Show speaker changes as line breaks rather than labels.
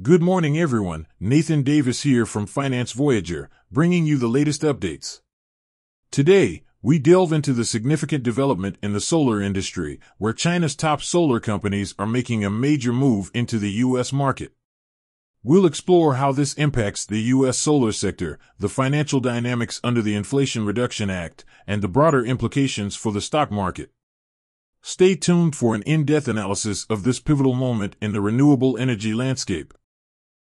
Good morning, everyone. Nathan Davis here from Finance Voyager, bringing you the latest updates. Today, we delve into the significant development in the solar industry, where China's top solar companies are making a major move into the U.S. market. We'll explore how this impacts the U.S. solar sector, the financial dynamics under the Inflation Reduction Act, and the broader implications for the stock market. Stay tuned for an in-depth analysis of this pivotal moment in the renewable energy landscape.